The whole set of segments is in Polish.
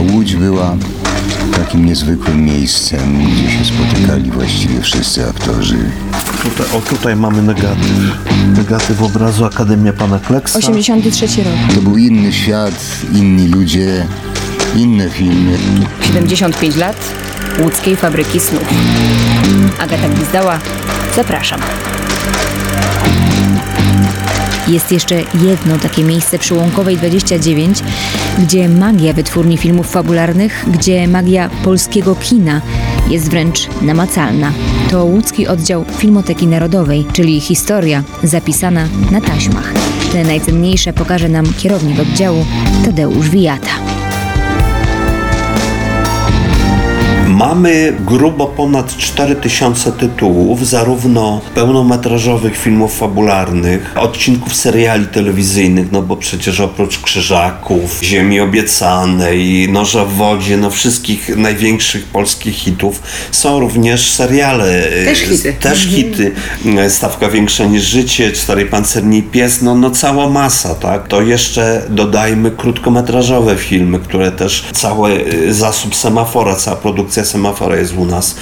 Łódź była takim niezwykłym miejscem, gdzie się spotykali właściwie wszyscy aktorzy. Tutaj, o, tutaj mamy negatyw. Negatyw obrazu Akademia Pana Kleksa. 83 rok. To był inny świat, inni ludzie, inne filmy. 75 lat łódzkiej fabryki snów. Agata Gwizdała, zapraszam. Jest jeszcze jedno takie miejsce przy Łąkowej 29, gdzie magia wytwórni filmów fabularnych, gdzie magia polskiego kina jest wręcz namacalna. To łódzki oddział Filmoteki Narodowej, czyli historia zapisana na taśmach. Te najcenniejsze pokaże nam kierownik oddziału Tadeusz Wijata. Mamy grubo ponad 4000 tytułów, zarówno pełnometrażowych filmów fabularnych, odcinków seriali telewizyjnych, no bo przecież oprócz Krzyżaków, Ziemi Obiecanej, Noża w wodzie, no wszystkich największych polskich hitów, są również seriale. Też hity. Też hity. Stawka większa niż życie, Cztery pancerni i pies, no, no cała masa, tak? To jeszcze dodajmy krótkometrażowe filmy, które też cały y, zasób semafora, cała produkcja semafora jest u nas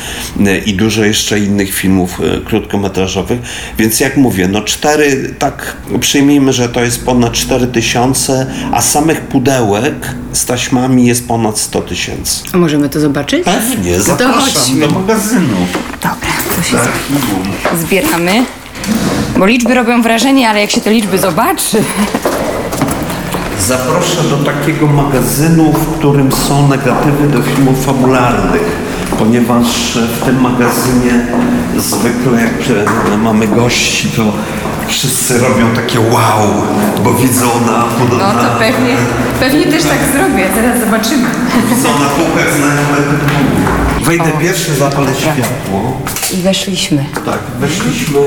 y, i dużo jeszcze innych filmów y, krótkometrażowych, więc jak mówię, no cztery, tak przyjmijmy, że to jest ponad 4 tysiące, a samych pudełek z taśmami jest ponad 100 tysięcy. A możemy to zobaczyć? Pewnie, zapraszam do magazynu. Dobra, to się z- zbieramy. Bo liczby robią wrażenie, ale jak się te liczby zobaczy. Zaproszę do takiego magazynu, w którym są negatywy do filmów fabularnych, ponieważ w tym magazynie zwykle jak mamy gości, to wszyscy robią takie wow, bo widzą na, No to pewnie, pewnie też tak zrobię. Zaraz zobaczymy. widzą na półkach znajome tytuły. Wejdę pierwszy, zapalę światło. I weszliśmy. Tak, weszliśmy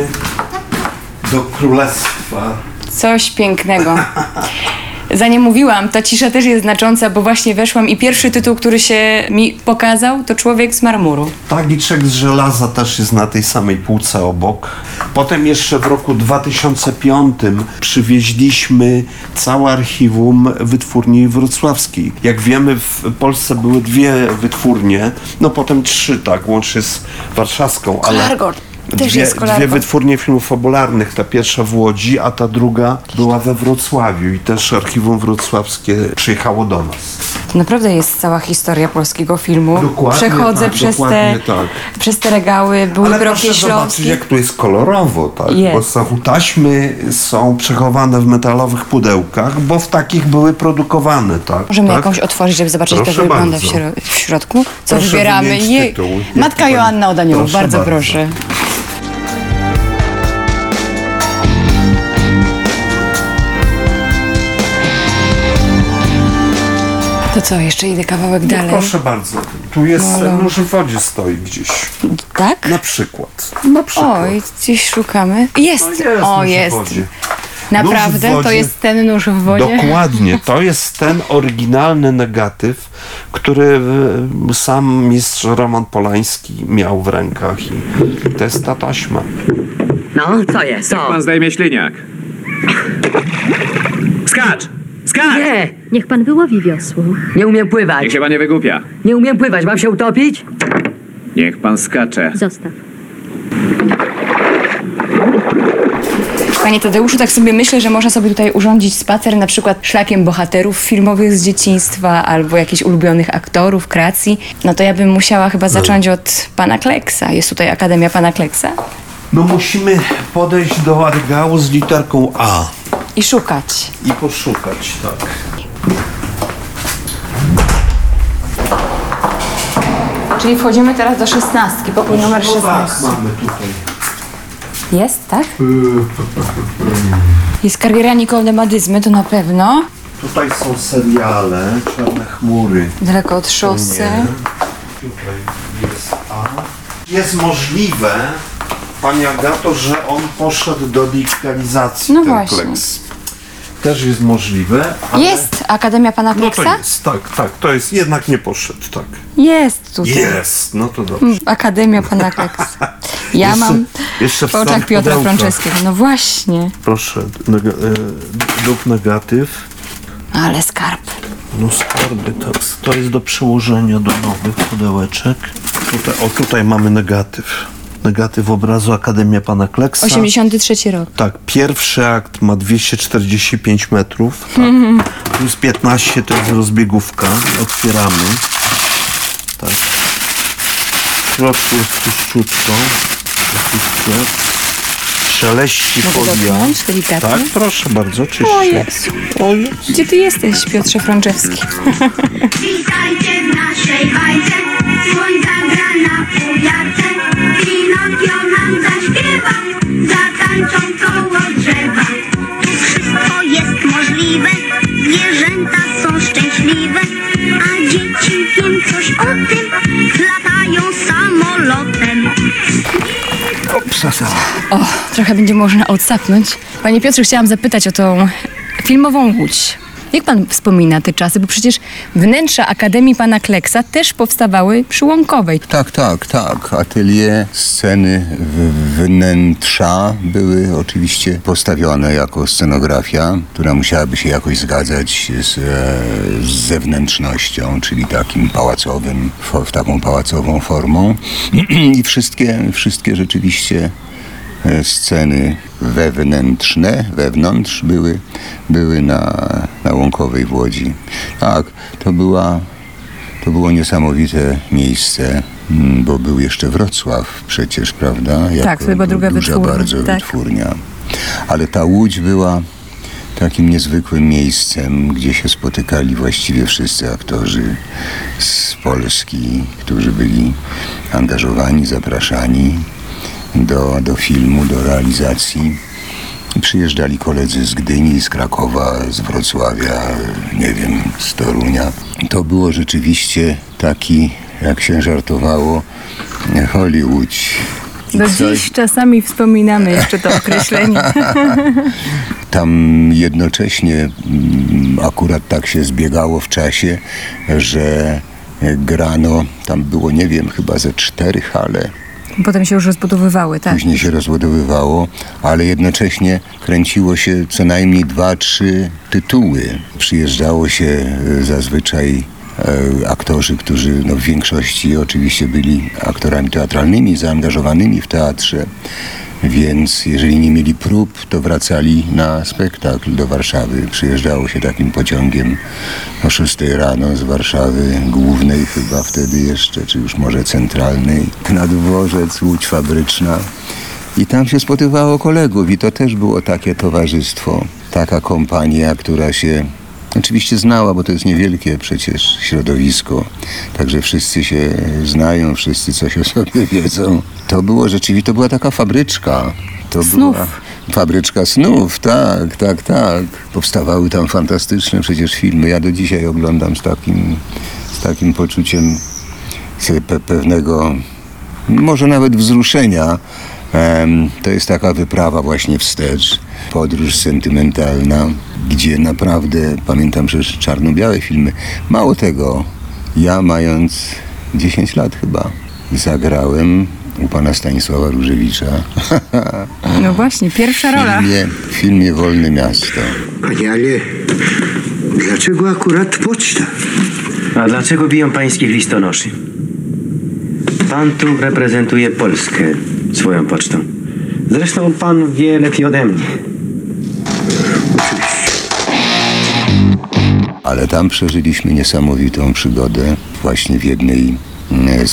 do królestwa. Coś pięknego. Zanim mówiłam, ta cisza też jest znacząca, bo właśnie weszłam i pierwszy tytuł, który się mi pokazał, to Człowiek z marmuru. Tagliczek z żelaza też jest na tej samej półce obok. Potem jeszcze w roku 2005 przywieźliśmy całe archiwum wytwórni wrocławskiej. Jak wiemy w Polsce były dwie wytwórnie, no potem trzy tak, łącznie z warszawską, ale... Kolargot. Też Dwie, dwie wytwórnie filmów fabularnych, ta pierwsza w Łodzi, a ta druga była we Wrocławiu i też archiwum wrocławskie przyjechało do nas. To naprawdę jest cała historia polskiego filmu. Dokładnie Przechodzę tak, przez, te, tak. przez te regały, były Ale proszę zobaczyć, śląskie. jak tu jest kolorowo, tak? Jest. Bo są taśmy są przechowane w metalowych pudełkach, bo w takich były produkowane, tak? Możemy tak? jakąś otworzyć, żeby zobaczyć, jak to wygląda w, w środku. Co Proszę wybieramy? Jaki Matka Joanna od Aniołów, Proszę bardzo, bardzo. proszę. To co, jeszcze idę kawałek dalej. Proszę bardzo. Tu jest nóż w wodzie stoi gdzieś. Tak? Na przykład. Na przykład. Oj, gdzieś szukamy. Jest! No jest o, nóż w jest. wodzie. Naprawdę? Nóż w To wodzie. jest ten nóż w wodzie? Dokładnie. To jest ten oryginalny negatyw, który e, sam mistrz Roman Polański miał w rękach i to jest ta taśma. No, co jest? Co? Pan zdejmie śliniak. Skacz! Skacz! Nie, Niech pan wyłowi wiosło. nie umiem pływać. Niech się pan nie wygłupia. Nie umiem pływać, mam się utopić? Niech pan skacze. Zostaw. Panie Tadeuszu, tak sobie myślę, że można sobie tutaj urządzić spacer na przykład szlakiem bohaterów filmowych z dzieciństwa albo jakichś ulubionych aktorów, kreacji. No to ja bym musiała chyba zacząć od pana Kleksa. Jest tutaj Akademia pana Kleksa. No musimy podejść do regału z literką A I szukać. i poszukać, tak. Czyli wchodzimy teraz do szesnastki, pokój numer 16. mamy tutaj. Jest, tak? Jest kariera Nicole Madyzmy, to na pewno. Tutaj są seriale, Czarne chmury. Daleko od szosy. Nie. Tutaj jest A. Jest możliwe, Pani Agato, że on poszedł do digitalizacji, No ten właśnie. kleks. Też jest możliwe, ale... Jest Akademia pana No to jest, tak, tak, to jest, jednak nie poszedł, tak. Jest tutaj. Jest, no to dobrze. Akademia pana Kleksa. Ja Jeszcze- mam jeszcze w w oczach starych Piotra pudełkach. Franceskiego. No właśnie. Proszę, neg- e, duch negatyw. Ale skarb. No skarby, to, to jest do przyłożenia do nowych pudełeczek. Tutaj, o, tutaj mamy negatyw. Negatyw obrazu Akademia Pana Kleksa. 83 rok. Tak, pierwszy akt ma 245 metrów, tak. plus 15 to jest rozbiegówka. Otwieramy. Tak. W środku jest puszczutko. Oczywiście. Szeleści Mogę folia. dotknąć delikatnie? Tak, proszę bardzo, oczywiście. O Jezu. O Jezu. Gdzie ty jesteś, Piotrze Frączewski? Witajcie w naszej bajce, O, trochę będzie można odsapnąć. Panie Piotrze, chciałam zapytać o tą filmową łódź. Jak pan wspomina te czasy? Bo przecież wnętrza Akademii Pana Kleksa też powstawały przy Łąkowej. Tak, tak, tak. Atelier, sceny w- wnętrza były oczywiście postawione jako scenografia, która musiałaby się jakoś zgadzać z, e, z zewnętrznością, czyli takim pałacowym, fo- taką pałacową formą. I wszystkie, wszystkie rzeczywiście sceny wewnętrzne, wewnątrz były, były na, na Łąkowej w Łodzi. Tak, to była to było niesamowite miejsce, mm, bo był jeszcze Wrocław przecież, prawda? Jako Tak, to była druga duża wytwórnia, bardzo tak. wytwórnia. Ale ta Łódź była takim niezwykłym miejscem, gdzie się spotykali właściwie wszyscy aktorzy z Polski, którzy byli angażowani, zapraszani do, do filmu, do realizacji. Przyjeżdżali koledzy z Gdyni, z Krakowa, z Wrocławia, nie wiem, z Torunia. To było rzeczywiście taki, jak się żartowało, Hollywood. I Do coś- dziś czasami wspominamy jeszcze to określenie. Tam jednocześnie mm, akurat tak się zbiegało w czasie, że grano, tam było nie wiem, chyba ze cztery hale. Potem się już rozbudowywały, tak. Później się rozładowywało, ale jednocześnie kręciło się co najmniej dwa, trzy tytuły. Przyjeżdżało się e, zazwyczaj e, aktorzy, którzy no, w większości oczywiście byli aktorami teatralnymi, zaangażowanymi w teatrze. Więc jeżeli nie mieli prób, to wracali na spektakl do Warszawy. Przyjeżdżało się takim pociągiem o 6 rano z Warszawy głównej chyba wtedy jeszcze, czy już może centralnej, na dworzec, Łódź Fabryczna. I tam się spotywało kolegów i to też było takie towarzystwo, taka kompania, która się oczywiście znała, bo to jest niewielkie przecież środowisko, także wszyscy się znają, wszyscy coś o sobie wiedzą. To było rzeczywiście, to była taka fabryczka. To Snów. była fabryczka snów, tak, tak, tak. Powstawały tam fantastyczne przecież filmy. Ja do dzisiaj oglądam z takim, z takim poczuciem pewnego, może nawet wzruszenia. To jest taka wyprawa właśnie wstecz, podróż sentymentalna, gdzie naprawdę, pamiętam, że czarno-białe filmy. Mało tego, ja mając 10 lat chyba, zagrałem u pana Stanisława Różewicza No właśnie, pierwsza w rola. filmie, w filmie Wolne Miasto. Panie, ale dlaczego akurat poczta? A dlaczego biją pańskich listonoszy? Pan tu reprezentuje Polskę swoją pocztą. Zresztą pan wie lepiej ode mnie. Ale tam przeżyliśmy niesamowitą przygodę. Właśnie w jednej mm, z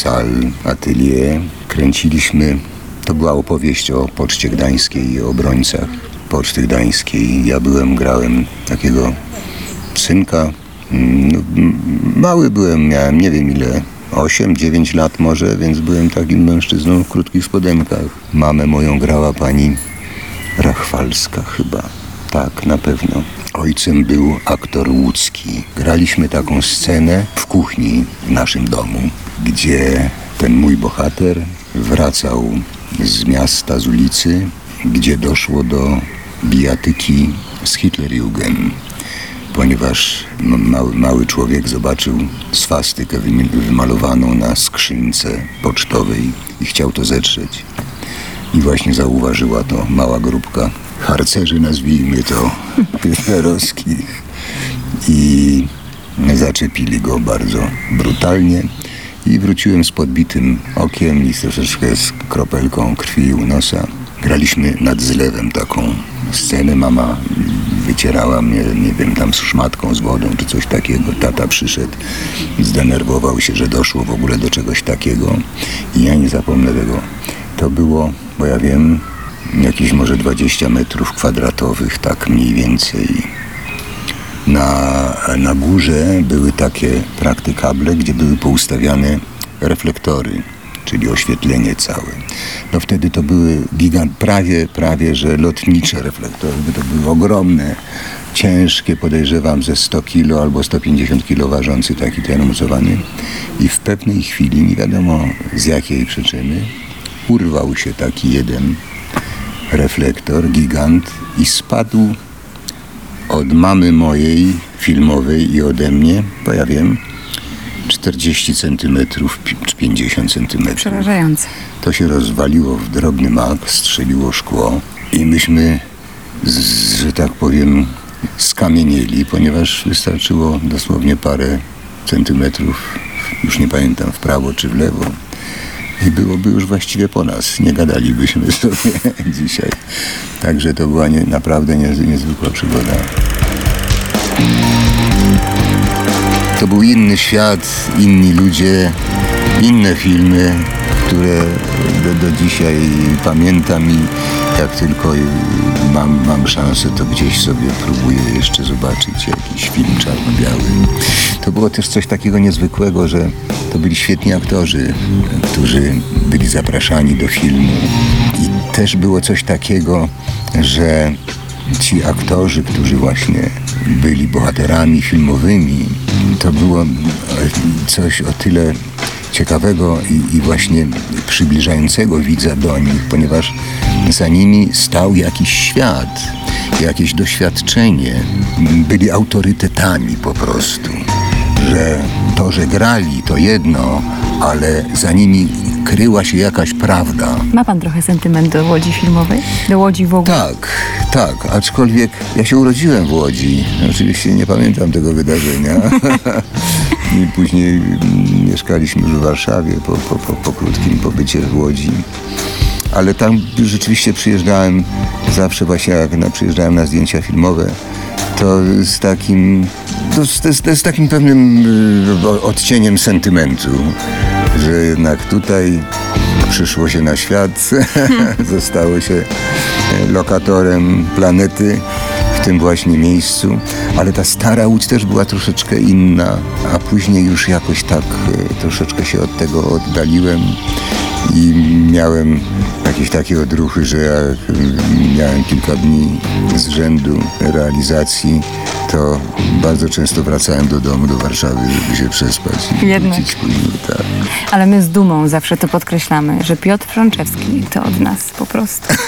sal atelier kręciliśmy. To była opowieść o Poczcie Gdańskiej i obrońcach Poczty Gdańskiej. Ja byłem, grałem takiego synka. Mm, no, Mały byłem, miałem nie wiem ile, 8-9 lat może, więc byłem takim mężczyzną w krótkich spodenkach. Mamę moją grała pani Rachwalska chyba. Tak, na pewno. Ojcem był aktor łódzki. Graliśmy taką scenę w kuchni w naszym domu, gdzie ten mój bohater wracał z miasta, z ulicy, gdzie doszło do bijatyki z Hitlerjugend ponieważ m- mały, mały człowiek zobaczył swastykę wymalowaną na skrzynce pocztowej i chciał to zetrzeć. I właśnie zauważyła to mała grupka harcerzy, nazwijmy to, hitlerowskich. i zaczepili go bardzo brutalnie i wróciłem z podbitym okiem i troszeczkę z kropelką krwi u nosa. Graliśmy nad zlewem taką scenę. Mama wycierała mnie, nie wiem, tam z szmatką z wodą czy coś takiego. Tata przyszedł, zdenerwował się, że doszło w ogóle do czegoś takiego i ja nie zapomnę tego. To było, bo ja wiem, jakieś może 20 metrów kwadratowych, tak mniej więcej. Na, na górze były takie praktykable, gdzie były poustawiane reflektory, czyli oświetlenie całe. No wtedy to były gigant, prawie, prawie, że lotnicze reflektory, to były ogromne, ciężkie, podejrzewam ze 100 kilo albo 150 kilo ważący taki termocowany. I w pewnej chwili, nie wiadomo z jakiej przyczyny, urwał się taki jeden reflektor, gigant i spadł od mamy mojej filmowej i ode mnie, bo ja wiem, 40 centymetrów pi- czy 50 centymetrów. Przerażające. To się rozwaliło w drobny mak, strzeliło szkło i myśmy, z, że tak powiem, skamienieli, ponieważ wystarczyło dosłownie parę centymetrów, już nie pamiętam, w prawo czy w lewo. I byłoby już właściwie po nas. Nie gadalibyśmy sobie dzisiaj. Także to była nie, naprawdę nie, niezwykła przygoda. To był inny świat, inni ludzie, inne filmy, które do, do dzisiaj pamiętam i jak tylko mam, mam szansę, to gdzieś sobie próbuję jeszcze zobaczyć jakiś film czarno-biały. To było też coś takiego niezwykłego, że to byli świetni aktorzy, którzy byli zapraszani do filmu. I też było coś takiego, że ci aktorzy, którzy właśnie byli bohaterami filmowymi, to było e, coś o tyle ciekawego i, i właśnie przybliżającego widza do nich, ponieważ za nimi stał jakiś świat, jakieś doświadczenie. Byli autorytetami po prostu. Że to, że grali, to jedno, ale za nimi kryła się jakaś prawda. Ma pan trochę sentyment do łodzi filmowej? Do łodzi w ogóle? Tak, tak, aczkolwiek ja się urodziłem w Łodzi. Oczywiście nie pamiętam tego wydarzenia. I później mm, mieszkaliśmy już w Warszawie po, po, po, po krótkim pobycie w Łodzi. Ale tam rzeczywiście przyjeżdżałem zawsze właśnie jak na, przyjeżdżałem na zdjęcia filmowe, to z takim, to z, z, z takim pewnym y, odcieniem sentymentu, że jednak tutaj przyszło się na świat, zostało się e, lokatorem planety w tym właśnie miejscu, ale ta stara Łódź też była troszeczkę inna, a później już jakoś tak e, troszeczkę się od tego oddaliłem i miałem jakieś takie odruchy, że jak mm, miałem kilka dni z rzędu realizacji, to bardzo często wracałem do domu, do Warszawy, żeby się przespać i Jednak. później. Tak. Ale my z dumą zawsze to podkreślamy, że Piotr Frączewski to od nas po prostu.